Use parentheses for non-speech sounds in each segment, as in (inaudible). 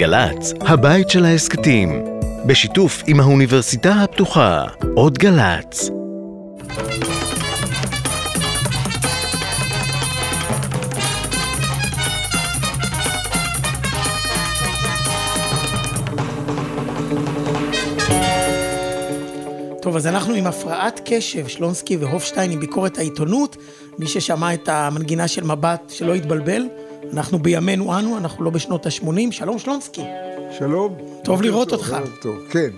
גל"צ, הבית של ההסכתים, בשיתוף עם האוניברסיטה הפתוחה, עוד גל"צ. טוב, אז אנחנו עם הפרעת קשב, שלונסקי והופשטיין עם ביקורת העיתונות. מי ששמע את המנגינה של מבט, שלא יתבלבל. אנחנו בימינו אנו, אנחנו לא בשנות ה-80. שלום שלונסקי. שלום. טוב לראות אותך. טוב, כן.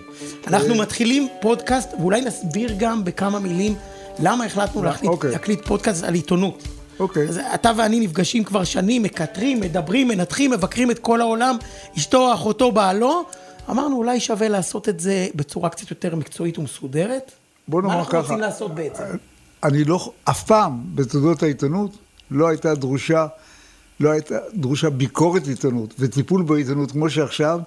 אנחנו מתחילים פודקאסט, ואולי נסביר גם בכמה מילים למה החלטנו להחליט, אוקיי. להקליט פודקאסט על עיתונות. אוקיי. אז אתה ואני נפגשים כבר שנים, מקטרים, מדברים, מנתחים, מבקרים את כל העולם, אשתו, אחותו, בעלו. אמרנו, אולי שווה לעשות את זה בצורה קצת יותר מקצועית ומסודרת. בוא נאמר מה אנחנו ככה. רוצים לעשות בעצם? אני לא, אף פעם בתולדות העיתונות לא הייתה דרושה, לא הייתה דרושה ביקורת עיתונות וטיפול בעיתונות כמו שעכשיו,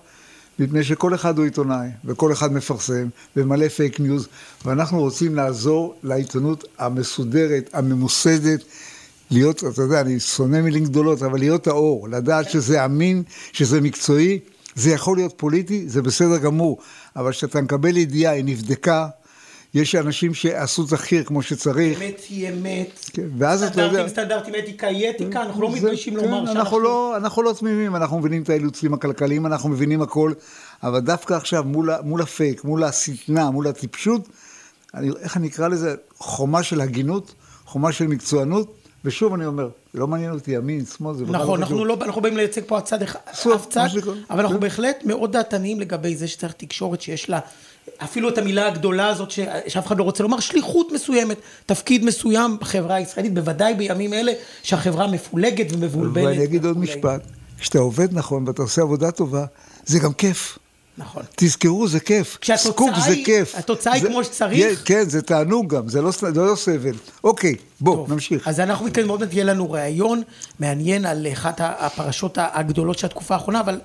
מפני שכל אחד הוא עיתונאי, וכל אחד מפרסם, ומלא פייק ניוז, ואנחנו רוצים לעזור לעיתונות המסודרת, הממוסדת, להיות, אתה יודע, אני שונא מילים גדולות, אבל להיות האור, לדעת שזה אמין, שזה מקצועי, זה יכול להיות פוליטי, זה בסדר גמור, אבל כשאתה מקבל ידיעה, היא נבדקה, יש אנשים שעשו תחקיר כמו שצריך. אמת היא אמת. כן, ואז אתה יודע- סטנדרטים, סטנדרטים, אתיקה היא אתיקה, אנחנו לא מתביישים כן, לומר אנחנו שאנחנו... לא, אנחנו לא תמימים, אנחנו מבינים את האילוצים הכלכליים, אנחנו מבינים הכל, אבל דווקא עכשיו מול, מול הפייק, מול השטנה, מול הטיפשות, אני, איך אני אקרא לזה? חומה של הגינות, חומה של מקצוענות, ושוב אני אומר, לא מעניין אותי ימין, שמאל, זה בכלל נכון, לא אנחנו. לא, אנחנו באים לייצג פה צד אחד, אף צד. אבל אנחנו כן. בהחלט מאוד דעתניים לגבי זה שצריך תקשורת שיש לה אפילו את המילה הגדולה הזאת ש- שאף אחד לא רוצה לומר, שליחות מסוימת, תפקיד מסוים בחברה הישראלית, בוודאי בימים אלה שהחברה מפולגת ומבולבלת. ואני אגיד עוד. משפט, כשאתה עובד נכון ואתה עושה עבודה טובה, זה גם כיף. נכון. תזכרו, זה כיף. סקופ זה כיף. התוצאה היא כמו שצריך? יש- כן, זה תענוג גם, זה לא, זה לא סבל. אוקיי, בוא, טוב, נמשיך. אז אנחנו מתקדמים, עוד מעט יהיה לנו ראיון מעניין על אחת הפרשות הגדולות של התקופה האחרונה, אבל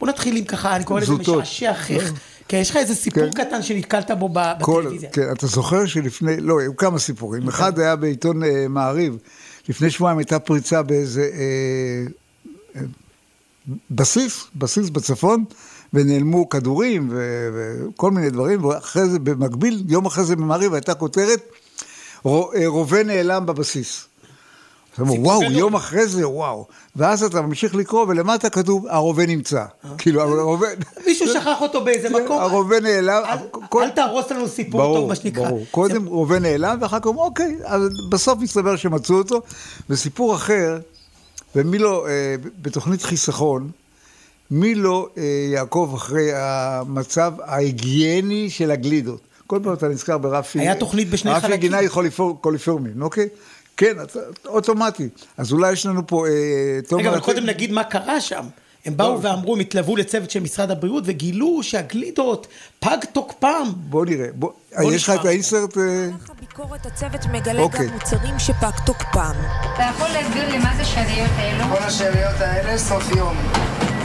בוא נתחיל עם ככה, אני קורא לזה. משעשע חך. כן, יש לך איזה סיפור כן. קטן שנתקלת בו בטלוויזיה. כן, אתה זוכר שלפני, לא, היו כמה סיפורים. אחד היה בעיתון אה, מעריב, לפני שבועיים הייתה פריצה באיזה אה, אה, בסיס, בסיס בצפון, ונעלמו כדורים ו- וכל מיני דברים, ואחרי זה, במקביל, יום אחרי זה במעריב הייתה כותרת, אה, רובה נעלם בבסיס. אז אמרו, וואו, גדול. יום אחרי זה, וואו. ואז אתה ממשיך לקרוא, ולמטה כתוב, הרובה נמצא. כאילו, הרובה... מישהו שכח אותו באיזה מקום. הרובה נעלם. אל- תהרוס לנו סיפור ברור, טוב, מה שנקרא. ברור. קודם רובה נעלם, ואחר כך אומרים, אוקיי, אז בסוף מסתבר שמצאו אותו. וסיפור אחר, ומי לא, אה, בתוכנית חיסכון, מי לא אה, יעקוב אחרי המצב ההיגייני של הגלידות. כל פעם אתה נזכר ברפי... היה תוכנית בשני רפי חלקים. גינאי קוליפור- קוליפורמין, אוקיי? כן, אוטומטי. אז אולי יש לנו פה... אה, רגע, אבל אתם- קודם נגיד מה קרה שם. הם באו ואמרו, הם התלוו לצוות של משרד הבריאות וגילו שהגלידות פג תוקפם. בוא נראה. בוא, בוא יש לך. את האינסרט... אה, במהלך הביקורת הצוות מגלה אוקיי. גם מוצרים שפג תוקפם. אתה יכול להסביר לי מה זה שאריות האלו? כל השאריות האלה סוף יום.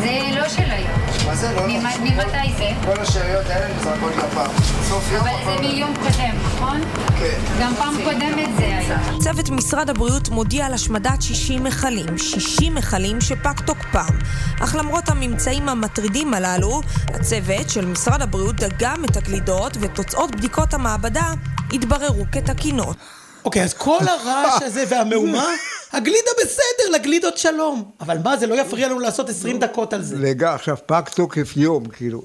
זה לא של היום. מה זה? לא, ממ-. ממתי זה? כל השאריות האלה נזרקות לפח. סוף יום אבל זה. מיום קודם, נכון? כן. גם פעם קודמת זה היה. צוות משרד הבריאות מודיע על השמדת 60 מכלים, 60 מכלים שפג תוקפם. אך למרות הממצאים המטרידים הללו, הצוות של משרד הבריאות דגם את הגלידות ותוצאות בדיקות המעבדה התבררו כתקינות. אוקיי, אז כל הרעש הזה והמהומה, הגלידה בסדר, לגלידות שלום. אבל מה, זה לא יפריע לנו לעשות 20 דקות על זה. רגע, עכשיו, פג תוקף יום, כאילו,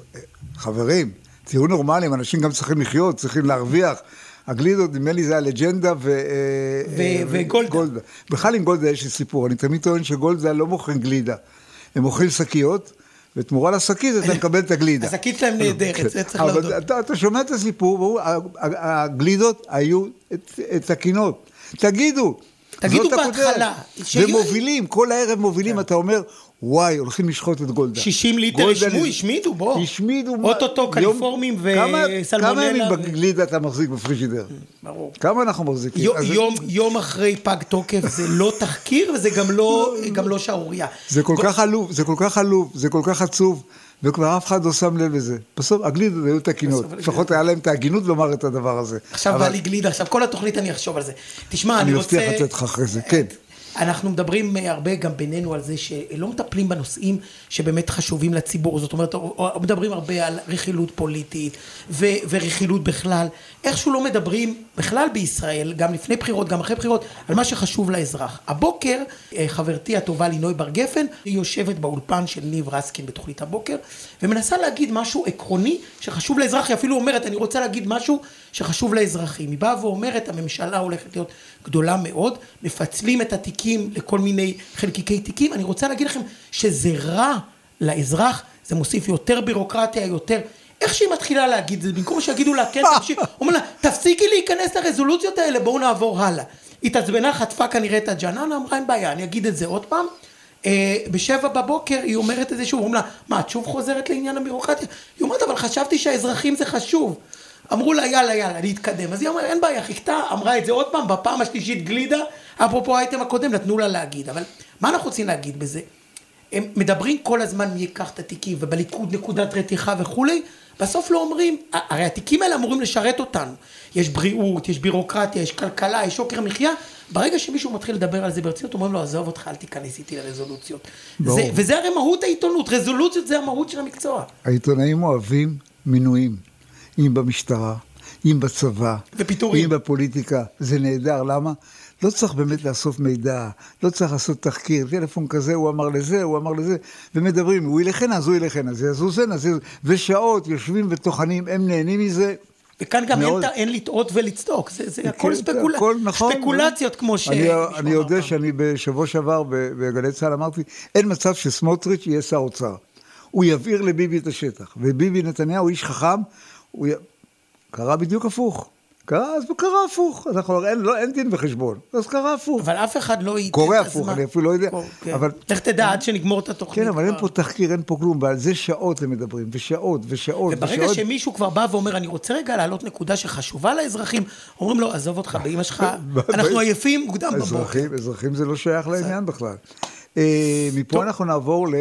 חברים, תהיו נורמליים, אנשים גם צריכים לחיות, צריכים להרוויח. הגלידות, נדמה לי זה הלג'נדה ו... אה, אה, וגולדה. בכלל עם גולדה יש לי סיפור, אני תמיד טוען שגולדה לא מוכרים גלידה. הם מוכרים שקיות, ותמורה לשקית אתה מקבל את הגלידה. השקית שלהם נהדרת, זה צריך להודות. אבל אתה, שומע את הסיפור, הגלידות היו תקינות. תגידו. תגידו. בהתחלה, ומובילים, כל הערב מובילים, אתה אומר, וואי, הולכים לשחוט את גולדה. 60 ליטר השמו, השמידו, בוא. השמידו. אוטוטו קליפורמים וסלמונלה כמה ימים בגלידה אתה מחזיק בפריג'ידר? ברור. כמה אנחנו מחזיקים? יום, אחרי פג תוקף זה לא תחקיר וזה גם לא, (laughs) גם לא שערורייה. זה כל כך עלוב, זה כל כך עלוב, זה כל כך עצוב, וכבר אף אחד לא שם לב לזה. בסוף הגלידות היו תקינות, לפחות היה להם את ההגינות לומר את הדבר הזה. עכשיו בא לי גלידה, עכשיו כל התוכנית אני אחשוב על זה. תשמע, אני אני רוצה... מבטיח לתת לך אחרי זה, כן. אנחנו מדברים אה, הרבה גם בינינו על זה שלא מטפלים בנושאים שבאמת חשובים לציבור, זאת אומרת, או- או מדברים הרבה על רכילות פוליטית ו- ורכילות בכלל, איכשהו לא מדברים בכלל בישראל, גם לפני בחירות, גם אחרי בחירות, על מה שחשוב לאזרח. הבוקר, אה, חברתי הטובה לינוי בר גפן, היא יושבת באולפן של ניב רסקין בתוכנית הבוקר, ומנסה להגיד משהו עקרוני שחשוב לאזרח, היא אפילו אומרת, אני רוצה להגיד משהו שחשוב לאזרחים. היא באה ואומרת, הממשלה הולכת להיות גדולה מאוד, מפצלים את התיקים לכל מיני חלקיקי תיקים, אני רוצה להגיד לכם שזה רע לאזרח, זה מוסיף יותר בירוקרטיה, יותר... איך שהיא מתחילה להגיד את זה, במקום שיגידו לה, כן, תמשיך, (laughs) אומר לה, תפסיקי להיכנס לרזולוציות האלה, בואו נעבור הלאה. התעצבנה, חטפה כנראה את הג'ננה, אמרה, אין בעיה, אני אגיד את זה עוד פעם. אה, בשבע בבוקר היא אומרת את זה שוב, אומרים לה, מה, את שוב חוזרת לעניין הבירוקרטיה? היא אומרת, אבל חשבתי שהאזרחים זה חשוב. אמרו לה, יאללה, יאללה, להתקדם. אז היא אמרה, אין בעיה, חיכתה, אמרה את זה עוד פעם, בפעם השלישית גלידה, אפרופו האייטם הקודם, נתנו לה להגיד. אבל מה אנחנו רוצים להגיד בזה? הם מדברים כל הזמן מי ייקח את התיקים, ובליכוד נקודת רתיחה וכולי, בסוף לא אומרים, הרי התיקים האלה אמורים לשרת אותנו. יש בריאות, יש בירוקרטיה, יש כלכלה, יש יוקר מחיה. ברגע שמישהו מתחיל לדבר על זה ברצינות, אומרים לו, עזוב אותך, אל תיכנס איתי לרזולוציות. זה, וזה הרי מהות העיתונות, רזולוציות זה המהות של המקצוע. העיתונאים אוהבים מינויים, אם במשטרה, אם בצבא, ופיטורים. אם בפוליטיקה, זה נהדר, למה? לא צריך באמת לאסוף מידע, לא צריך לעשות תחקיר, טלפון כזה, הוא אמר לזה, הוא אמר לזה, ומדברים, הוא ילך הנה, אז הוא ילך הנה, זה יזוז הנה, זה... ושעות יושבים וטוחנים, הם נהנים מזה. וכאן גם אין, מאוד. אין לטעות ולצדוק, זה, זה כן, הכל, ספקול... הכל נכון. ספקולציות כמו ש... אני, אני יודע. שאני בשבוע שעבר בגלי צה"ל אמרתי, אין מצב שסמוטריץ' יהיה שר אוצר. הוא יבעיר לביבי את השטח. וביבי נתניהו, איש חכם, הוא י... קרה בדיוק הפוך. קרה, אז קרה הפוך. אנחנו, אין, לא, אין דין וחשבון, אז קרה הפוך. אבל אף אחד לא קורה הפוך. אני אפילו לא יודע, כן. אבל- לך תדע עד שנגמור את התוכנית. כן, אבל אין. פה תחקיר, אין פה כלום, ועל זה שעות הם מדברים, ושעות, ושעות, וברגע ושעות. שמישהו כבר בא ואומר, אני רוצה רגע להעלות נקודה שחשובה לאזרחים, אומרים לו, עזוב אותך, באמא שלך, (laughs) אנחנו עייפים מוקדם בבוקר. אזרחים, אזרחים זה לא שייך לעניין בכלל. אה, מפה. אנחנו נעבור ל...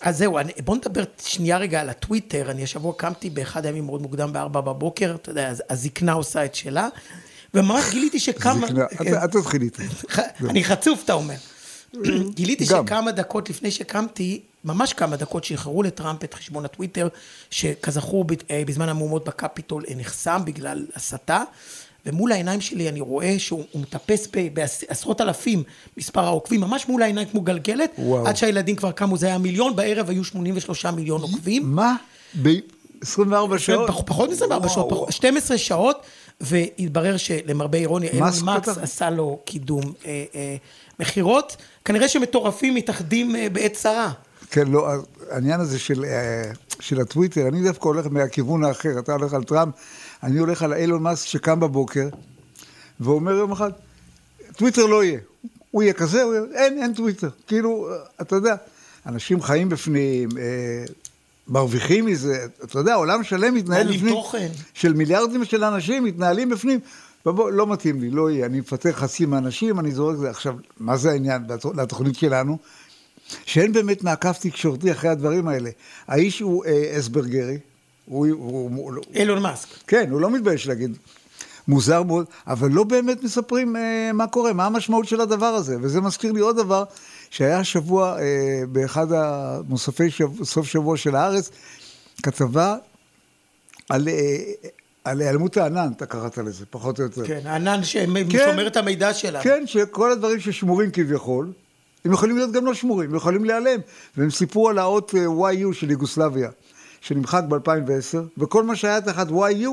אז זהו, אני- בוא נדבר שנייה רגע על הטוויטר. אני השבוע קמתי באחד הימים מאוד מוקדם בארבע בבוקר, אתה יודע, הזקנה עושה את שלה, וממש גיליתי שכמה... זקנה, כן. אל- תתחיל איתי. אני חצוף, אתה אומר. (clears throat) גיליתי גם. שכמה דקות לפני שקמתי, ממש כמה דקות שחררו לטראמפ את חשבון הטוויטר, שכזכור אה, בזמן המהומות בקפיטול אה, נחסם בגלל הסתה, ומול העיניים שלי אני רואה שהוא הוא מטפס ב- בעשרות אלפים מספר העוקבים, ממש מול העיניים כמו גלגלת, וואו. עד שהילדים כבר קמו, זה היה מיליון, בערב היו 83 מיליון עוקבים. מה? ב-24 שעות? פח- פחות מ-24 וואו. שעות, פח- 12 שעות, והתברר שלמרבה אירוניה, אילון מקס פתח? עשה לו קידום אה, אה, מכירות. כנראה שמטורפים מתאחדים אה, בעת צרה. כן, לא, העניין הזה של, אה, של הטוויטר, אני דווקא הולך מהכיוון האחר, אתה הולך על טראמפ, אני הולך על אילון מאסק שקם בבוקר, ואומר יום אחד, טוויטר לא יהיה. הוא יהיה כזה, הוא יהיה, אין, אין טוויטר. כאילו, אתה יודע, אנשים חיים בפנים, אה, מרוויחים מזה, אתה יודע, עולם שלם מתנהל בפנים. תוכן. של מיליארדים של אנשים מתנהלים בפנים. ובוא, לא מתאים לי, לא יהיה, אני מפטר חצי מהאנשים, אני זורק את זה. עכשיו, מה זה העניין לתוכ- לתוכנית שלנו? שאין באמת מעקב תקשורתי אחרי הדברים האלה. האיש הוא אה, אסברגרי, הוא, הוא, הוא, הוא, אילון מאסק. כן, הוא לא מתבייש להגיד. מוזר מאוד, אבל לא באמת מספרים אה, מה קורה, מה המשמעות של הדבר הזה. וזה מזכיר לי עוד דבר, שהיה השבוע אה, באחד המוספי שב, סוף שבוע של הארץ, כתבה על, אה, על היעלמות הענן, אתה קראת לזה, פחות או יותר. כן, הענן ששומר כן. את המידע שלנו. כן, שכל הדברים ששמורים כביכול, הם יכולים להיות גם לא שמורים, הם יכולים להיעלם. והם סיפרו על האות אה, YU של יוגוסלביה, שנמחק ב-2010, וכל מה שהיה תחת YU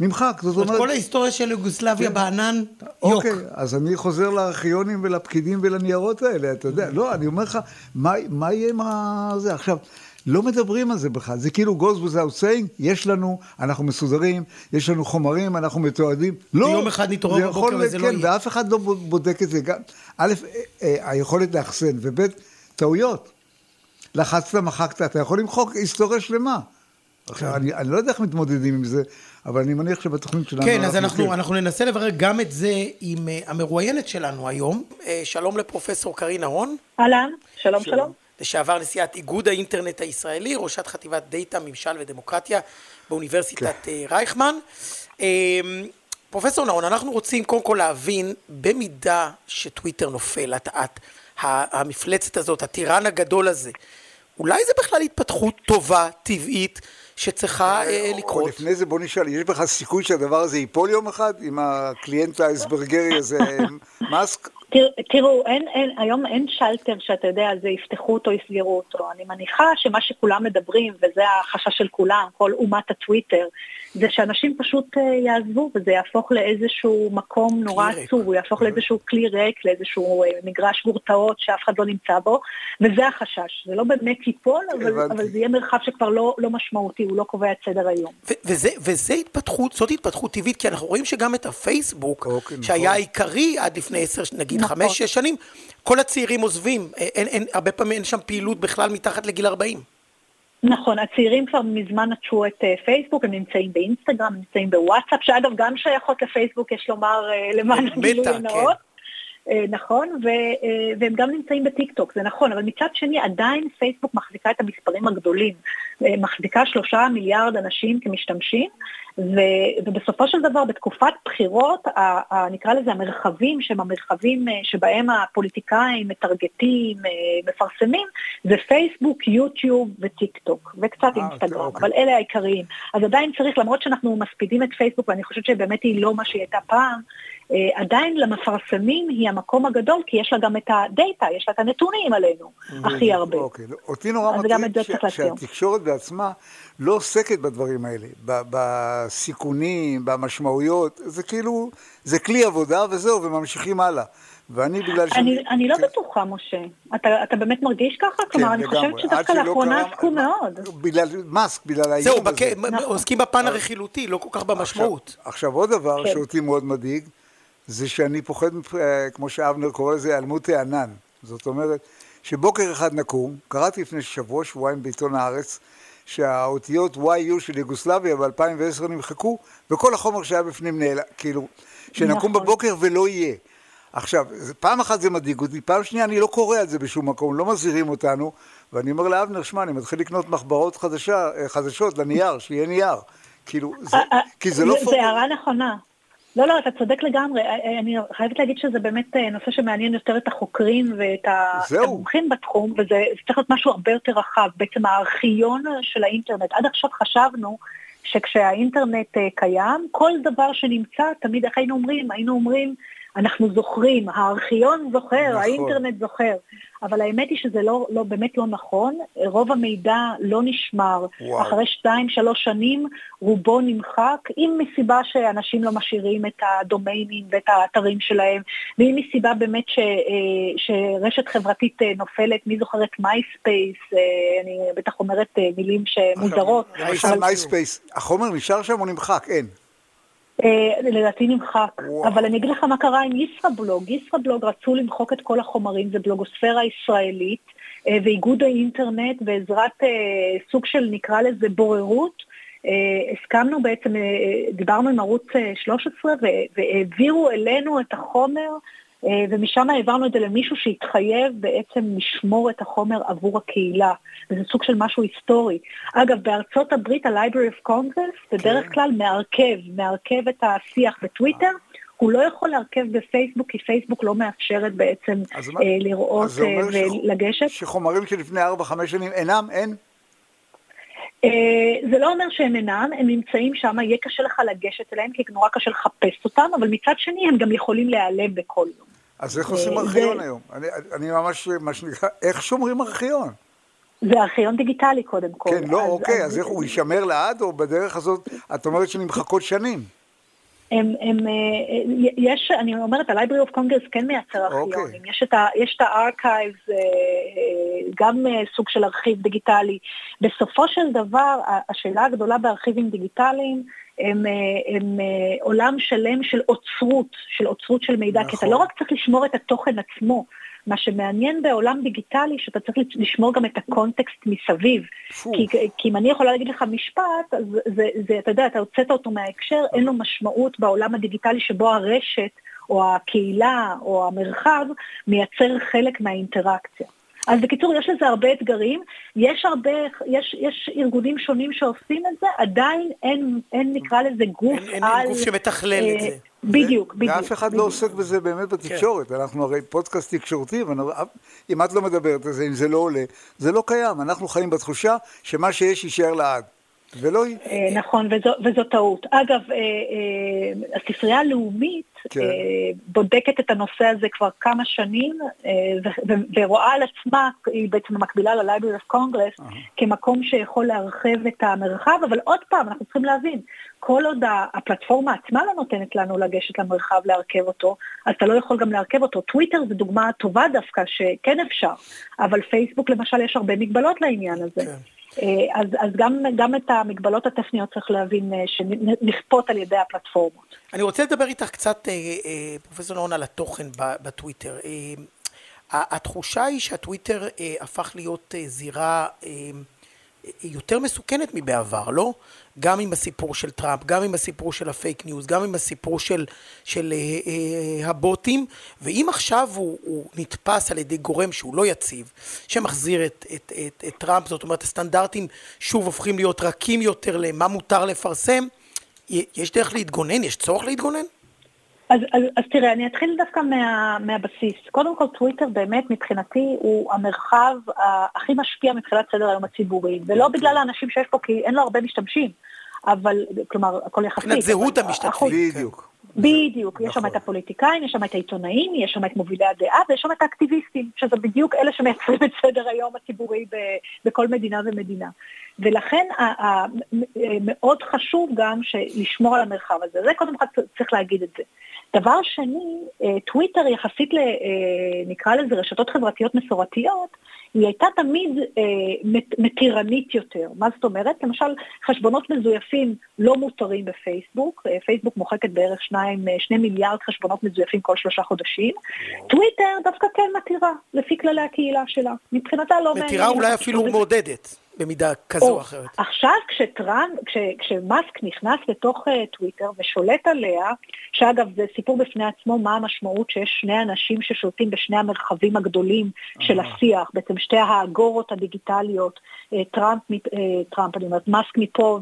נמחק. זאת אומרת, כל ההיסטוריה של יוגוסלביה בענן, יוק. אוקיי, אז אני חוזר לארכיונים ולפקידים ולניירות האלה, אתה יודע, לא, אני אומר לך, מה, מה יהיה עם זה? עכשיו, לא מדברים על זה בכלל, זה כאילו goes without saying, יש לנו, אנחנו מסודרים, יש לנו חומרים, אנחנו מתועדים. לא, ויום אחד נתעורר בבוקר וזה לא כן, יהיה. ואף אחד לא בודק את זה. א', אה, אה, היכולת לאחסן, וב', טעויות. לחצת, מחקת, אתה יכול למחוק היסטוריה שלמה. עכשיו, אני, אני לא יודע איך מתמודדים עם זה, אבל אני מניח שבתוכנית שלנו... כן, אז אנחנו. אנחנו ננסה לברר גם את זה עם אה, המרואיינת שלנו היום. אה, שלום לפרופסור קרין אהרון, אהלן, שלום שלום. לשעבר נשיאת איגוד האינטרנט הישראלי, ראשת חטיבת דאטה, ממשל ודמוקרטיה באוניברסיטת כן. אה, רייכמן. אה, פרופסור נהון, אנחנו רוצים קודם כל להבין, במידה שטוויטר נופל, את, את, המפלצת הזאת, הטירן הגדול הזה, אולי זה בכלל התפתחות טובה, טבעית, שצריכה אה, או לקרות? לפני זה בוא נשאל, יש בכלל סיכוי שהדבר הזה ייפול יום אחד עם הקליינט האספרגרי הזה, (laughs) מאסק? תר, תראו, אין, אין, היום אין שלטר שאתה יודע, זה יפתחו אותו, יסגרו אותו. אני מניחה שמה שכולם מדברים, וזה החשש של כולם, כל אומת הטוויטר, זה שאנשים פשוט אה, יעזבו וזה יהפוך לאיזשהו מקום נורא. עצוב, הוא יהפוך לאיזשהו כלי ריק, לאיזשהו אה, מגרש גורטאות שאף אחד לא נמצא בו, וזה החשש. זה לא באמת ייפול, אבל. אבל זה יהיה מרחב שכבר לא, לא משמעותי, הוא לא קובע את סדר היום. וזה, וזה התפתחות, זאת התפתחות טבעית, כי אנחנו רואים שגם את הפייסבוק, אוקיי, שהיה נכון. העיקרי עד לפני עשר, נגיד נכון. חמש, שש שנים, כל הצעירים עוזבים, אין, אין, הרבה פעמים אין שם פעילות בכלל מתחת לגיל 40. נכון, הצעירים כבר מזמן נטשו את אה, פייסבוק, הם נמצאים באינסטגרם, הם נמצאים בוואטסאפ, שאגב גם שייכות לפייסבוק, יש לומר, אה, למען הגילוי כן. הנאות. אה, נכון, ו, אה, והם גם נמצאים בטיקטוק, זה נכון, אבל מצד שני עדיין פייסבוק מחזיקה את המספרים הגדולים, אה, מחזיקה שלושה מיליארד אנשים כמשתמשים, ו, ובסופו של דבר בתקופת בחירות, ה, ה, נקרא לזה המרחבים שהם המרחבים שבהם הפוליטיקאים מטרגטים, מפרסמים, זה פייסבוק, יוטיוב וטיקטוק, וקצת אה, אינסטגרם, אוקיי. אבל אלה העיקריים. אז עדיין צריך, למרות שאנחנו מספידים את פייסבוק, ואני חושבת שבאמת היא לא מה שהיא הייתה פעם, עדיין למפרסמים היא המקום הגדול, כי יש לה גם את הדאטה, יש לה את הנתונים עלינו, הכי הרבה. אוקיי, אותי נורא אז גם את מטריד. שהתקשורת בעצמה לא עוסקת בדברים האלה, ב- בסיכונים, במשמעויות, זה כאילו, זה כלי עבודה וזהו, וממשיכים הלאה. ואני בגלל ש... אני, אני לא כן. בטוחה, משה. אתה, אתה באמת מרגיש ככה? כן, כלומר, אני. חושבת שדווקא לאחרונה עסקו מאוד. בגלל מאסק, בגלל האיום זהו, הזה. בק... נכון. עוסקים בפן הרכילותי, לא כל כך במשמעות. עכשיו, עכשיו עוד דבר כן. שאותי מאוד מדאיג, זה שאני פוחד, אה, כמו שאבנר קורא לזה, היעלמות הענן. זאת אומרת, שבוקר אחד נקום, קראתי לפני שבוע, שבועיים בעיתון הארץ, שהאותיות YU של יוגוסלביה ב-2010 נמחקו, וכל החומר שהיה בפנים נעלם, כאילו, שנקום נכון. בבוקר ולא יהיה. עכשיו, פעם אחת זה מדאיג אותי, פעם שנייה אני לא קורא על זה בשום מקום, לא מזהירים אותנו, ואני אומר לאבנר, שמע, אני מתחיל לקנות מחברות חדשה, אה, חדשות לנייר, שיהיה נייר. כאילו, זה, אה, כי זה לא... זה הערה נכונה. לא, לא, אתה צודק לגמרי. אה, אה, אני חייבת להגיד שזה באמת אה, נושא שמעניין יותר את החוקרים ואת. המומחים בתחום, וזה זה צריך להיות משהו הרבה יותר רחב. בעצם הארכיון של האינטרנט. עד עכשיו חשבנו שכשהאינטרנט קיים, כל דבר שנמצא, תמיד איך היינו אומרים? היינו אומרים, אנחנו זוכרים, הארכיון זוכר, נכון. האינטרנט זוכר. אבל האמת היא שזה לא, לא, באמת לא נכון. רוב המידע לא נשמר. וואו. אחרי שתיים, שלוש שנים, רובו נמחק, אם מסיבה שאנשים לא משאירים את הדומיינים ואת האתרים שלהם, ואם מסיבה באמת ש, אה, שרשת חברתית אה, נופלת, מי זוכר את מייספייס, אה, אני בטח אומרת מילים שמוזרות. מייספייס, החומר נשאר שם או נמחק? אין. אה, לדעתי נמחק, וואו. אבל אני אגיד לך מה קרה עם ישראבלוג. ישראבלוג רצו למחוק את כל החומרים, זה בלוגוספירה ישראלית, אה, ואיגוד האינטרנט בעזרת אה, סוג של נקרא לזה בוררות. הסכמנו בעצם, דיברנו עם ערוץ אה, 13 ו- והעבירו אלינו את החומר ומשם העברנו את זה למישהו שהתחייב בעצם לשמור את החומר עבור הקהילה. וזה סוג של משהו היסטורי. אגב, בארצות הברית ה-Library of Congress בדרך כלל מערכב, מערכב את השיח בטוויטר. הוא לא יכול להרכב בפייסבוק, כי פייסבוק לא מאפשרת בעצם אז מה- אה, לראות אה, שח- ולגשת. שחומרים שלפני 4-5 שנים אינם, אין? אה, זה לא אומר שהם אינם, הם נמצאים שם, יהיה קשה לך לגשת אליהם, כי נורא קשה לחפש אותם, אבל מצד שני הם גם יכולים להיעלם בכל יום. אז איך עושים ארכיון היום? אני, אני ממש, מה שנקרא, איך שומרים ארכיון? זה ארכיון דיגיטלי קודם כל. כן, לא, אוקיי, אז איך הוא יישמר לעד, או בדרך הזאת, את אומרת שנמחקות שנים. הם, הם, אה, אה, יש, אני אומרת, ה-Library of Congress כן מייצר אוקיי. ארכיונים. ה- יש את ה-Archives, אה, גם סוג של ארכיב דיגיטלי. בסופו של דבר, השאלה הגדולה בארכיבים דיגיטליים, הם, אה, הם אה, עולם שלם של אוצרות, של אוצרות של מידע, כי אתה נכון. לא רק צריך לשמור את התוכן עצמו, מה שמעניין בעולם דיגיטלי, שאתה צריך לשמור גם את הקונטקסט מסביב. כי, כי אם אני יכולה להגיד לך משפט, אז זה, זה, אתה יודע, אתה הוצאת אותו מההקשר, אין לו משמעות בעולם הדיגיטלי שבו הרשת, או הקהילה, או המרחב, מייצר חלק מהאינטראקציה. אז בקיצור, יש לזה הרבה אתגרים, יש הרבה, יש, יש ארגונים שונים שעושים את זה, עדיין אין, אין נקרא לזה גוף אין, אין, על... אין גוף שמתכלל אה, את זה. בדיוק, בדיוק. ואף אחד בדיוק. לא עוסק בזה באמת בתקשורת, אנחנו הרי פודקאסט תקשורתי, ואם את לא מדברת על זה, אם זה לא עולה, זה לא קיים, אנחנו חיים בתחושה שמה שיש יישאר לעד, ולא היא. אה, נכון, וזו, וזו טעות. אגב, אה, אה, הספרייה הלאומית כן. אה, בודקת את הנושא הזה כבר כמה שנים, אה, ורואה על עצמה, היא בעצם מקבילה ל-Library of Congress, כמקום שיכול להרחיב את המרחב, אבל עוד פעם, אנחנו צריכים להבין, כל עוד הפלטפורמה עצמה לא נותנת לנו לגשת למרחב להרכב אותו, אז אתה לא יכול גם להרכב אותו. טוויטר זו דוגמה טובה דווקא, שכן אפשר, אבל פייסבוק למשל יש הרבה מגבלות לעניין הזה. כן. אה, אז, אז גם, גם את המגבלות הטכניות צריך להבין אה, שנכפות על ידי הפלטפורמות. אני רוצה לדבר איתך קצת, אה, פרופסור נאון, על התוכן בטוויטר. התחושה היא שהטוויטר הפך להיות זירה יותר מסוכנת מבעבר, לא? גם עם הסיפור של טראמפ, גם עם הסיפור של הפייק ניוז, גם עם הסיפור של, של אה, אה, הבוטים, ואם עכשיו הוא, הוא נתפס על ידי גורם שהוא לא יציב, שמחזיר את, את, את, את טראמפ, זאת אומרת הסטנדרטים שוב הופכים להיות רכים יותר למה מותר לפרסם, יש דרך להתגונן? יש צורך להתגונן? אז, אז, אז תראה, אני אתחיל דווקא מה, מהבסיס. קודם כל, טוויטר באמת מבחינתי הוא המרחב הכי משפיע מבחינת סדר היום הציבורי, ולא בגלל האנשים שיש פה, כי אין לו הרבה משתמשים, אבל, כלומר, הכל יחסי. מבחינת זהות המשתתפים. בדיוק. בדיוק, יש שם נכון. את הפוליטיקאים, יש שם את העיתונאים, יש שם את מובילי הדעה ויש שם את האקטיביסטים, שזה בדיוק אלה שמייצרים את סדר היום הציבורי ב- בכל מדינה ומדינה. ולכן מאוד חשוב גם לשמור על המרחב הזה, זה קודם כל צריך להגיד את זה. דבר שני, אה, טוויטר יחסית ל... אה, נקרא לזה רשתות חברתיות מסורתיות, היא הייתה תמיד אה, מת- מתירנית יותר. מה זאת אומרת? למשל, חשבונות מזויפים לא מותרים בפייסבוק, פייסבוק מוחקת בערך שניים, שני מיליארד חשבונות מזויפים כל שלושה חודשים. טוויטר דווקא כן מתירה, לפי כללי הקהילה שלה. מבחינתה לא מעניין. מתירה אולי אפילו מעודדת, במידה כזו או אחרת. עכשיו כשטראמפ, כש, כשמאסק נכנס לתוך uh, טוויטר ושולט עליה, שאגב זה סיפור בפני עצמו מה המשמעות שיש שני אנשים ששולטים בשני המרחבים הגדולים של השיח, בעצם שתי האגורות הדיגיטליות, uh, טראמפ, uh, טראמפ, אני אומרת, מאסק מפה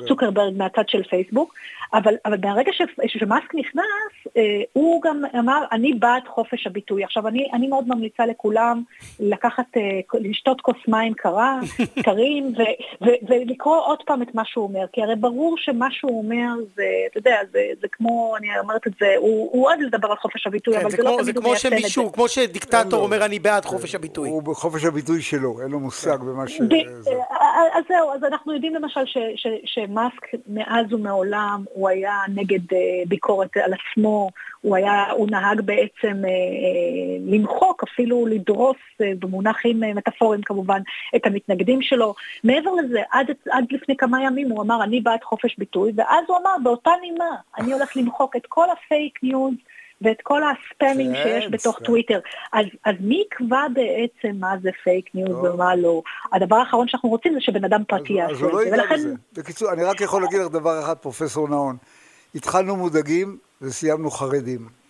וצוקרברג מהצד של פייסבוק, אבל, אבל מהרגע ש, שמאסק נכנס, uh, הוא גם אמר, אני בעד חופש הביטוי. עכשיו, אני, אני מאוד ממליצה לכולם לקחת, uh, לשתות כוס מים קרה, קרים, ו- ו- ולקרוא עוד פעם את מה שהוא אומר, כי הרי ברור שמה שהוא אומר זה, אתה יודע, זה, זה כמו, אני אומרת את זה, הוא, הוא אוהד לדבר על חופש הביטוי, כן, אבל זה זה, לא כמו- תמיד זה הוא כמו מיישם את שמישהו, זה. כמו שדיקטטור לא. אומר אני בעד חופש הביטוי. הוא בחופש הביטוי שלו, אין לו מושג במה ש... זה. אה, אז זהו, אז אנחנו יודעים למשל ש- ש- שמאסק מאז ומעולם הוא היה נגד אה, ביקורת על עצמו, הוא היה, הוא נהג בעצם אה, אה, למחוק, אפילו לדרוס אה, במונחים אה, מטאפוריים כמובן, את המתנגדים שלו. מעבר לזה, עד, עד לפני כמה ימים הוא אמר אני בעד חופש ביטוי, ואז הוא אמר באותה נימה, אני הולך למחוק את כל הפייק ניוז. ואת כל הספאמים כן, שיש בתוך ספאם. טוויטר. אז, אז מי יקבע בעצם מה זה פייק ניוז טוב. ומה לא? הדבר האחרון שאנחנו רוצים זה שבן אדם פרטי אז- אז יעשה הוא לא את זה. ייגע ולכן, בזה. בקיצור, אני רק יכול להגיד לך דבר אחד, פרופסור נהון. התחלנו מודאגים וסיימנו חרדים.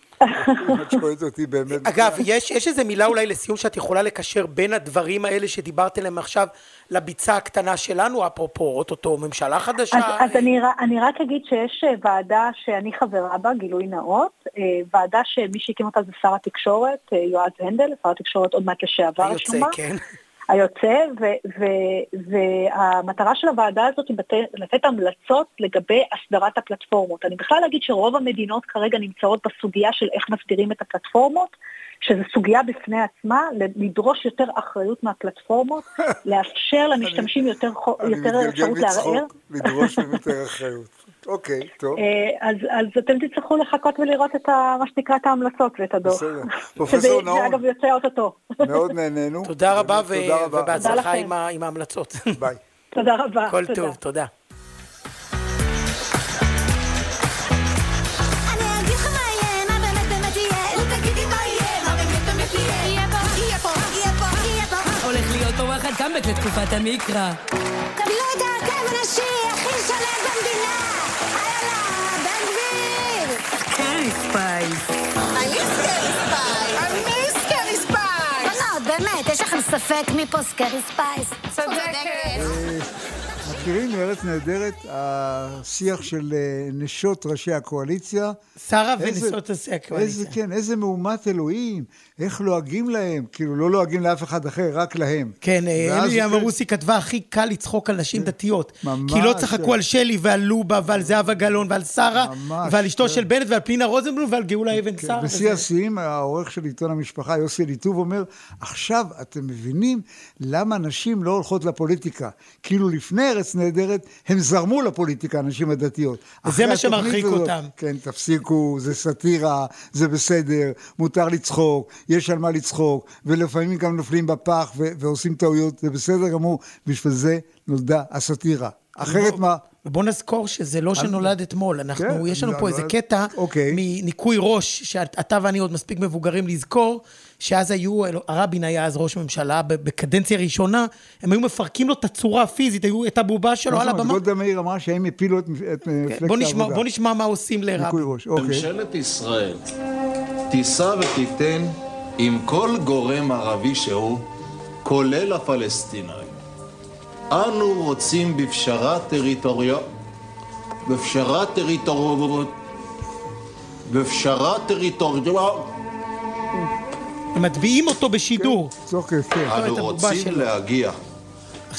אם את שואלת אותי באמת. אגב, יש, יש איזה מילה אולי לסיום שאת יכולה לקשר בין הדברים האלה שדיברת עליהם עכשיו לביצה הקטנה שלנו, אפרופו אוטוטו ממשלה חדשה? אז, אז אני, אני רק אגיד שיש אה, ועדה שאני חברה בה, גילוי נאות, אה, ועדה שמי שהקים אותה זה שר התקשורת, אה, יועז הנדל, שר התקשורת עוד מעט לשעבר, היוצא, רשומה. כן. היוצא, ו- ו- והמטרה של הוועדה הזאת היא לתת המלצות לגבי הסדרת הפלטפורמות. אני בכלל אגיד שרוב המדינות כרגע נמצאות בסוגיה של איך מסדירים את הפלטפורמות, שזו סוגיה בפני עצמה, לדרוש יותר אחריות מהפלטפורמות, (laughs) לאפשר למשתמשים יותר, חו- אני יותר מתגלגל אפשרות לערער. מצחוק, לדרוש (laughs) יותר אחריות. אוקיי, טוב. אה, אז, אז אתם תצטרכו לחכות ולראות את ה, מה שנקרא את ההמלצות ואת הדוח. בסדר. (laughs) פרופסור נאון, זה אגב יוצא אוטוטו. מאוד נהנינו. (laughs) תודה רבה, ו- באמת, תודה רבה. תודה ובהצלחה. עם ההמלצות. (laughs) ביי. תודה רבה. כל. טוב, תודה. אני. הולך להיות פה קאמבק לתקופת המקרא. את ההרכב הנשי הכי שולט במדינה. יאללה, בן גביר. קרי ספייס. אני סקרי ספיי. אני סקרי ספיי. בנות, באמת, יש ספק מפה סקרי ספייס. צודקת. מכירים מארץ נהדרת, השיח של אה, נשות ראשי הקואליציה. שרה ונשות ראשי הקואליציה. איזה, כן, איזה מהומת אלוהים, איך לועגים להם, כאילו לא לועגים לאף אחד אחר, רק להם. כן, אה, ואז אמילי הוא- אמרוסי כתבה, הכי קל לצחוק על נשים דתיות. ממש. כי לא צחקו על שלי ועל לובה ועל זהבה גלאון ועל שרה, ועל אשתו כן. של בנט ועל פנינה רוזנבלום ועל גאולה אבן כן, סער. בשיא השיאים, העורך של עיתון המשפחה, יוסי אליטוב, אומר, עכשיו אתם מבינים למה נשים לא הולכות לפוליטיקה. כאילו לפני ארץ נהדרת, הם זרמו לפוליטיקה, הנשים הדתיות. אחרי מה שמרחיק הזאת, אותם. כן, תפסיקו, זה סאטירה, זה בסדר, מותר לצחוק, יש על מה לצחוק, ולפעמים גם נופלים בפח ו- ועושים טעויות, זה בסדר גמור. בשביל זה נולדה הסאטירה. אחרת מה? ובוא נזכור שזה לא שנולד אתמול, אנחנו, כן, יש לנו לא, פה לא, איזה קטע אוקיי. מניקוי ראש, שאתה ואני עוד מספיק מבוגרים לזכור, שאז היו, רבין היה אז ראש ממשלה, בקדנציה ראשונה, הם היו מפרקים לו את הצורה הפיזית, היו את הבובה שלו על זאת אומרת? הבמה. גולדה מאיר אמרה שהם הפילו את את כן, מפלגת בוא העבודה. בוא נשמע מה עושים לרבין. ניקוי ראש, אוקיי. ממשלת ישראל תישא ותיתן עם כל גורם ערבי שהוא, כולל הפלסטינאים. אנו רוצים בפשרה טריטוריאל... בפשרה טריטוריאל... בפשרה טריטוריאל... הם מטביעים אותו בשידור. צוחק, כן. אנו הבובה רוצים. להגיע.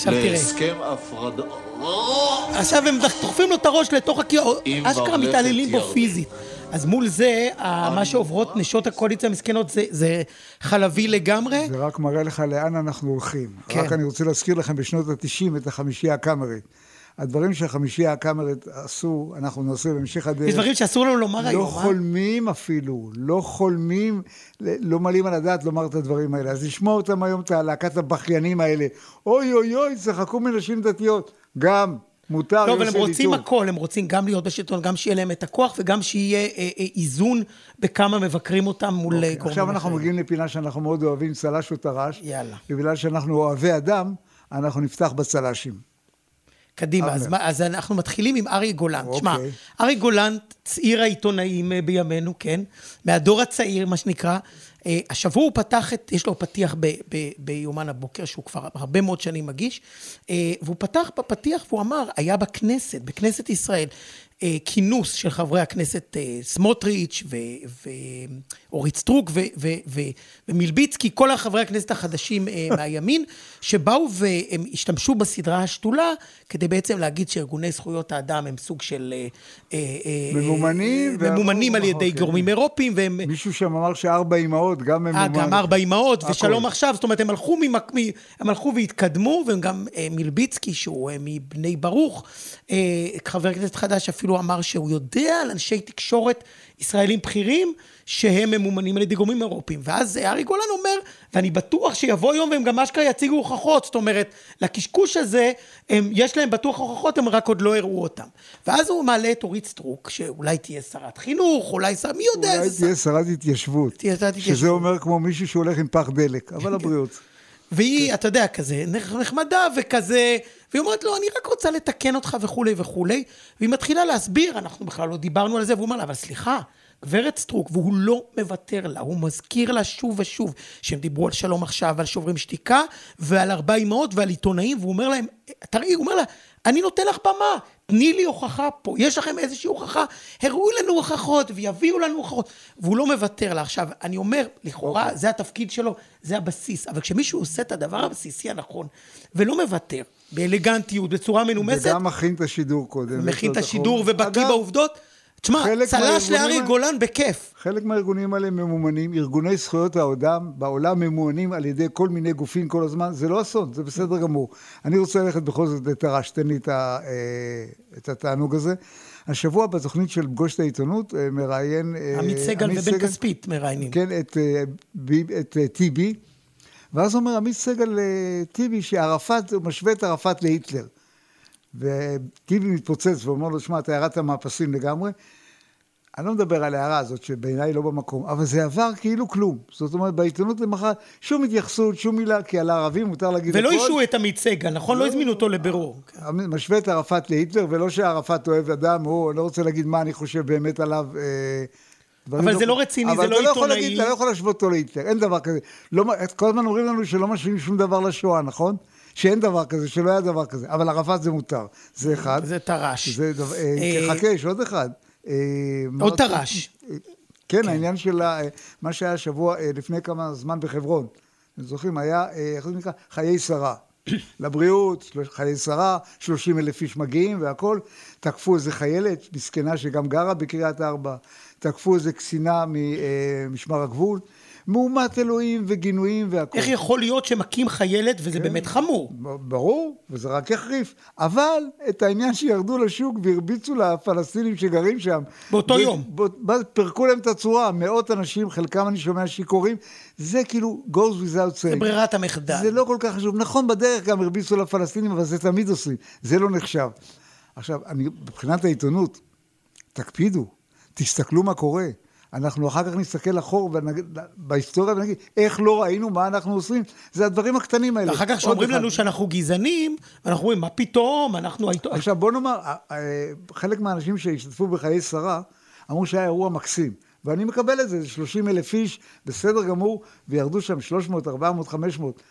להסכם הפרדה... עכשיו הם דוחפים לו את הראש לתוך הקיר, אשכרה מתעללים בו. פיזית. אז מול זה, מה שעוברות נשות הקואליציה המסכנות זה- זה חלבי לגמרי. זה רק מראה לך לאן אנחנו הולכים. כן. רק אני רוצה להזכיר לכם בשנות ה-90 את החמישייה הקאמרית. הדברים שהחמישייה הקאמרית עשו, אנחנו נעשה בהמשך הדרך. יש דברים שאסור לנו לומר לא היום, אה? חולמים אפילו, לא חולמים, לא מעלים על הדעת לומר את הדברים האלה. אז לשמוע אותם היום, את להקת הבכיינים האלה, אוי אוי אוי, צחקו מנשים דתיות. גם, מותר, לא, אבל הם רוצים ליטוב. הכל, הם רוצים גם להיות בשלטון, גם שיהיה להם את הכוח וגם שיהיה אה, אה, איזון בכמה מבקרים אותם מול אה, גורמים אוקיי, עכשיו אנחנו. מגיעים לפינה שאנחנו מאוד אוהבים, צל"ש או טר"ש. יאללה. ובגלל שאנחנו אוהבי אדם, אנחנו נפתח בצל"שים. קדימה, אז, אבנר. מה- אז אנחנו מתחילים עם אריה גולן. תשמע, אוקיי. אריה גולן, צעיר העיתונאים בימינו, כן? מהדור הצעיר, מה שנקרא. אה, השבוע הוא פתח את, יש לו פתיח ב, ב, ביומן הבוקר, שהוא כבר הרבה מאוד שנים מגיש, אה, והוא פתח בפתיח והוא אמר, היה בכנסת, בכנסת ישראל, כינוס של חברי הכנסת אה, סמוטריץ' ואורית סטרוק ו- ו- ו- ומלביצקי, כל החברי הכנסת החדשים אה, (laughs) מהימין, שבאו והם השתמשו בסדרה השתולה, כדי בעצם להגיד שארגוני זכויות האדם הם סוג של... אה, אה, אה, ממומנים, אה, ממומנים על ידי אוקיי. גורמים אירופיים, והם... מישהו שם אמר שארבע אמהות, גם ממומן. אה, גם ארבע אמהות, הכל. ושלום עכשיו, זאת אומרת, הם הלכו, ממק... מ... הם הלכו והתקדמו, והם גם אה, מלביצקי, שהוא אה, מבני ברוך, אה, חבר כנסת חדש אפילו אמר שהוא יודע על אנשי תקשורת ישראלים בכירים, שהם ממומנים על ידי גורמים אירופיים. ואז ארי גולן אומר, ואני בטוח שיבוא יום והם גם אשכרה יציגו הוכחות, זאת אומרת, לקשקוש הזה, הם, יש להם בטוח הוכחות, הם רק עוד לא הראו אותם. ואז הוא מעלה את אורית סטרוק, שאולי תהיה שרת חינוך, אולי שר... מי יודע אולי. תהיה שרת התיישבות. תהיה שרת שזה התיישבות. אומר כמו מישהו שהולך עם פח דלק, אבל הבריאות. והיא, אתה יודע, כזה נח- נחמדה וכזה, והיא אומרת לו, אני רק רוצה לתקן אותך וכולי וכולי, והיא מתחילה להסביר, אנחנו בכלל לא דיברנו על זה, והוא אומר לה, אבל סליחה, גברת סטרוק, והוא לא מוותר לה, הוא מזכיר לה שוב ושוב, שהם דיברו על שלום עכשיו, על שוברים שתיקה, ועל ארבע אמהות ועל עיתונאים, והוא אומר להם, תראי, הוא אומר לה, אני נותן לך במה, תני לי הוכחה פה, יש לכם איזושהי הוכחה, הראו לנו הוכחות ויביאו לנו הוכחות, והוא לא מוותר לה. עכשיו, אני אומר, לכאורה, אוקיי. זה התפקיד שלו, זה הבסיס, אבל כשמישהו עושה את הדבר הבסיסי הנכון, ולא מוותר, באלגנטיות, בצורה מנומסת, וגם מכין את השידור קודם. מכין את לו השידור. ובקיא בעובדות, תשמע, צל"ש לארי גולן בכיף. חלק מהארגונים האלה ממומנים, ארגוני זכויות האדם בעולם ממומנים על ידי כל מיני גופים כל הזמן, זה לא אסון, זה בסדר גמור. אני רוצה ללכת בכל זאת לתר"ש, תן לי את, אה, את התענוג הזה. השבוע בתוכנית של פגוש את העיתונות אה, מראיין... אה, עמית סגל ובן כספית מראיינים. כן, את, את טיבי, ואז אומר עמית סגל לטיבי שערפאת, הוא משווה את ערפאת להיטלר. וטיבי מתפוצץ ואומר לו, שמע, אתה ירדת מהפסים לגמרי. אני לא מדבר על ההערה הזאת, שבעיניי לא במקום, אבל זה עבר כאילו כלום. זאת אומרת, בעיתונות למחר, שום התייחסות, שום מילה, כי על הערבים מותר להגיד ולא הכל. אישרו את עמית סגל, נכון? לא הזמינו אותו לבירור. משווה את ערפאת להיטלר, ולא שערפאת אוהב אדם, אני לא רוצה להגיד מה אני חושב באמת עליו. אה, אבל זה לא רציני, זה לא אבל לא עיתונאי. להגיד, אתה לא יכול להשוות אותו להיטלר, אין דבר כזה. לא, כל הזמן אומרים לנו שלא משווים שום דבר לשואה, נכון? שאין דבר כזה, שלא היה דבר כזה. אבל ערפאת זה מותר, זה אחד. זה טרש. זה דבר, אה, אה, חכה, יש עוד אחד. אה, עוד? טרש. כן, העניין של מה שהיה השבוע, לפני כמה זמן בחברון. אתם זוכרים, היה, איך זה נקרא? חיי שרה. (coughs) לבריאות, חיי שרה, 30 אלף איש מגיעים והכול. תקפו איזה חיילת מסכנה שגם גרה בקריית ארבע. תקפו איזה קצינה ממשמר הגבול. מהומת אלוהים וגינויים והכול. איך יכול להיות שמכים חיילת וזה כן. באמת חמור? ברור, וזה רק יחריף. אבל את העניין שירדו לשוק והרביצו לפלסטינים שגרים שם. באותו ו- יום. ב- פרקו להם את הצורה, מאות אנשים, חלקם אני שומע שיכורים. זה כאילו goes without saying. זה ברירת המחדל. זה לא כל כך חשוב. נכון, בדרך גם הרביצו לפלסטינים, אבל זה תמיד עושים. זה לא נחשב. עכשיו, אני, מבחינת העיתונות, תקפידו, תסתכלו מה קורה. אנחנו אחר כך נסתכל אחור ונגיד, בהיסטוריה ונגיד, איך לא ראינו מה אנחנו עושים? זה הדברים הקטנים האלה. ואחר כך שאומרים. לנו שאנחנו גזענים, אנחנו אומרים, מה פתאום, אנחנו... העיתון-" עכשיו בוא נאמר, חלק מהאנשים שהשתתפו בחיי שרה, אמרו שהיה אירוע מקסים. ואני מקבל את זה, זה 30 אלף איש, בסדר גמור, וירדו שם 300, 400, 500.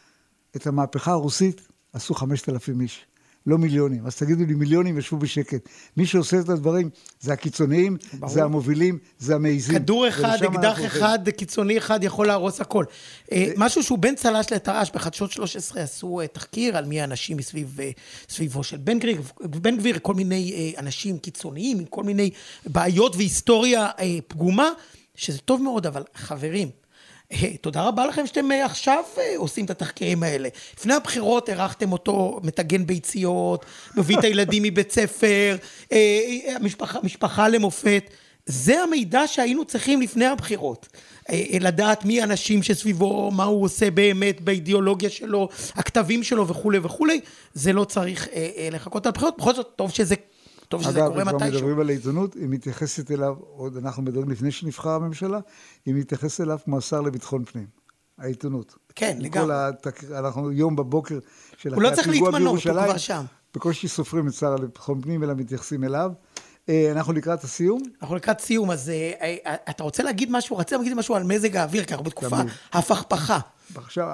את המהפכה הרוסית עשו 5,000 איש, לא מיליונים. אז תגידו לי, מיליונים ישבו בשקט. מי שעושה את הדברים זה הקיצוניים, ברור. זה המובילים, זה המעיזים. כדור אחד, אקדח. אחד, קיצוני אחד יכול להרוס הכל. אה, משהו שהוא בין צל"ש לטר"ש, בחדשות 13 עשו אה, תחקיר על מי האנשים מסביב, אה, סביבו של בן גביר, בן גביר, כל מיני אה, אנשים קיצוניים, עם כל מיני בעיות והיסטוריה אה, פגומה, שזה טוב מאוד, אבל חברים, אה, תודה רבה לכם שאתם אה, עכשיו אה, עושים את התחקירים האלה. לפני הבחירות אירחתם אותו מטגן ביציות, מביא את הילדים מבית ספר, אה, משפחה, משפחה למופת. זה המידע שהיינו צריכים לפני הבחירות. לדעת מי האנשים שסביבו, מה הוא עושה באמת באידיאולוגיה שלו, הכתבים שלו וכולי וכולי. זה לא צריך לחכות על בחירות. בכל זאת, טוב שזה, טוב שזה אגב, קורה אם כבר מתישהו. מדברים על העיתונות, היא מתייחסת אליו, עוד אנחנו מדברים לפני שנבחר הממשלה, היא מתייחסת אליו כמו השר לביטחון פנים. העיתונות. כן, לגמרי. התק... אנחנו יום בבוקר של הוא לא צריך הפיגוע להתמנות, הוא בירושלים, כבר שם. בקושי סופרים את שר לביטחון פנים, אלא מתייחסים אליו. אה, אנחנו לקראת הסיום. אנחנו לקראת סיום, אז אה, אה, אתה רוצה להגיד משהו, רצית להגיד משהו על מזג האוויר, כי אנחנו בתקופה. הפכפכה. עכשיו,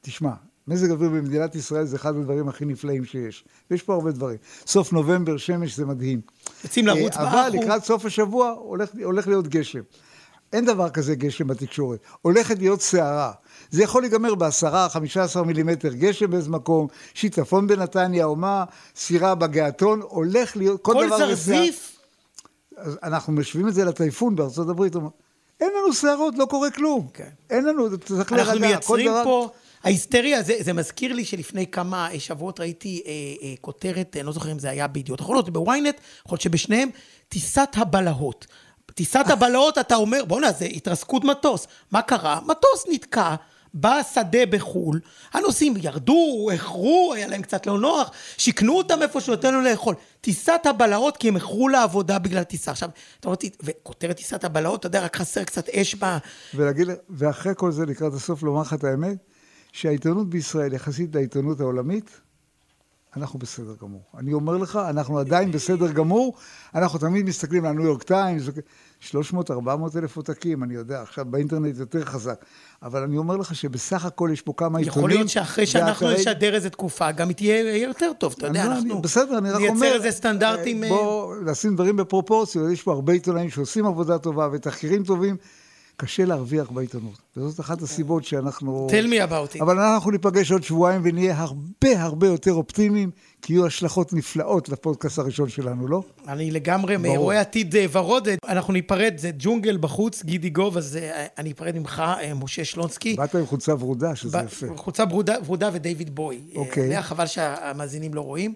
תשמע, מזג אוויר במדינת ישראל זה אחד הדברים הכי נפלאים שיש. ויש פה הרבה דברים. סוף נובמבר, שמש זה מדהים. יוצאים לרוץ אה, אבל באחו. לקראת סוף השבוע הולך, הולך להיות גשם. אין דבר כזה גשם בתקשורת. הולכת להיות סערה. זה יכול להיגמר בעשרה, חמישה עשר מילימטר גשם באיזה מקום, שיטפון בנתניה או מה, סירה בגעתון, הולך להיות, כל, כל דבר זרזיף, אז אנחנו משווים את זה לטייפון בארצות הברית, הוא אין לנו שערות, לא קורה כלום. כן. אין לנו, צריך אנחנו להירגע, כל מייצרים דבר- פה... ההיסטריה, זה, זה מזכיר לי שלפני כמה אה, שבועות ראיתי אה, אה, כותרת, אני לא זוכר אם זה היה בידיעות אחרונות, בוויינט, יכול להיות שבשניהם, טיסת הבלהות. טיסת הבלהות, אתה אומר, בואנה, זה התרסקות מטוס. מה קרה? מטוס נתקע. בשדה בחו"ל, הנוסעים ירדו, איחרו, היה להם קצת לא נוח, שיכנו אותם איפה שנותן לנו לאכול. טיסת הבלהות, כי הם איחרו לעבודה בגלל טיסה. עכשיו, אתה אומר, וכותרת טיסת הבלהות, אתה יודע, רק חסר קצת אש ב... ולהגיד, ואחרי כל זה, לקראת הסוף, לומר לך את האמת, שהעיתונות בישראל, יחסית לעיתונות העולמית, אנחנו בסדר גמור. אני אומר לך, אנחנו עדיין בסדר גמור, אנחנו תמיד מסתכלים על ניו יורק טיימס, 300-400 אלף עותקים, אני יודע, עכשיו באינטרנט יותר חזק, אבל אני אומר לך שבסך הכל יש פה כמה עיתונים. יכול להיות שאחרי שאנחנו נשדר איזה תקופה, גם היא תהיה יותר טוב, אתה יודע, אני- אנחנו בסדר, אני רק אומר... נייצר איזה סטנדרטים... אה, אה, בוא לשים דברים בפרופורציות, יש פה הרבה עיתונאים שעושים עבודה טובה ותחקירים טובים. קשה להרוויח בעיתונות, וזאת אחת הסיבות שאנחנו... Tell me about it. אבל אנחנו ניפגש עוד שבועיים ונהיה הרבה הרבה יותר אופטימיים, כי יהיו השלכות נפלאות לפודקאסט הראשון שלנו, לא? אני לגמרי. רואה עתיד אה, ורוד, אנחנו ניפרד, זה ג'ונגל בחוץ, גידי גוב, אז אה, אני אפרד ממך, אה, משה שלונסקי. באת עם חולצה ורודה, שזה יפה. חולצה ורודה, ודייוויד בוי. אוקיי. חבל שהמאזינים לא רואים.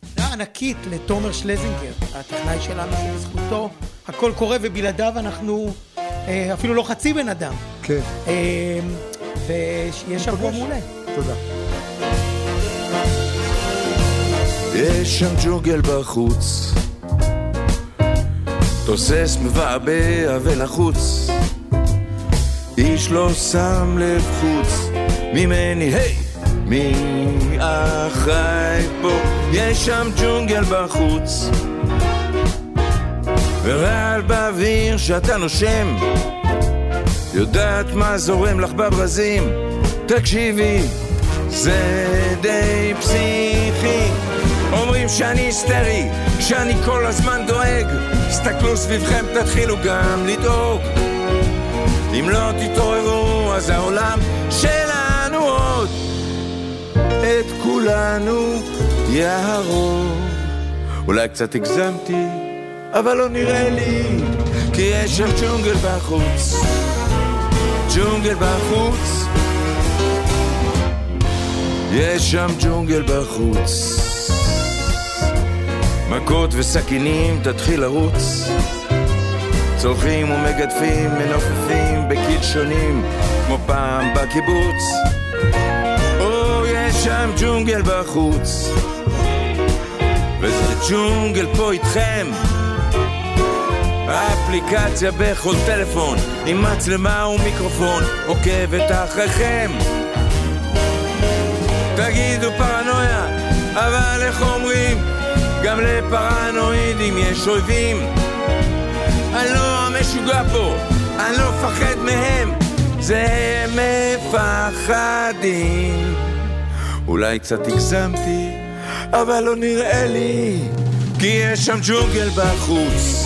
תודה ענקית לתומר שלזינגר, הטכנאי שלנו, שבזכותו הכל קורה, ובלעדיו אנחנו אפילו לא חצי בן אדם. כן, אה, ושיהיה שבוע מעולה. תודה. יש שם ג'ונגל בחוץ, תוסס מבעבע ולחוץ, איש לא שם לב חוץ ממני, היי! מי אחראי פה? יש שם ג'ונגל בחוץ, ורעל באוויר שאתה נושם. יודעת מה זורם לך בברזים? תקשיבי, זה די פסיכי. אומרים שאני היסטרי, שאני כל הזמן דואג. הסתכלו סביבכם, תתחילו גם לדאוג. אם לא תתעוררו, אז העולם שלנו עוד. את כולנו יהרוג. אולי קצת הגזמתי, אבל לא נראה לי כי יש שם ג'ונגל בחוץ. ג'ונגל בחוץ. יש שם ג'ונגל בחוץ. מכות וסכינים תתחיל לרוץ. צורכים ומגדפים, מנופפים בקלשונים כמו פעם בקיבוץ. או יש שם ג'ונגל בחוץ. וזה ג'ונגל פה איתכם האפליקציה בכל טלפון עם מצלמה ומיקרופון עוקבת אחריכם. תגידו פרנויה, אבל איך אומרים? גם לפרנואידים יש אויבים. אני לא המשוגע פה, אני לא מפחד מהם זה הם מפחדים. אולי קצת הגזמתי, אבל לא נראה לי כי יש שם ג'ונגל בחוץ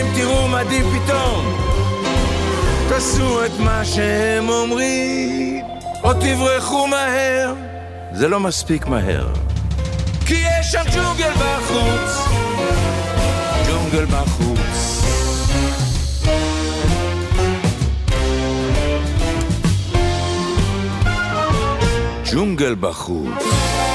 אם תראו מדים פתאום. תעשו את מה שהם אומרים או תברחו מהר. זה לא מספיק מהר. כי יש שם ג'ונגל בחוץ. ג'ונגל בחוץ. ג'ונגל בחוץ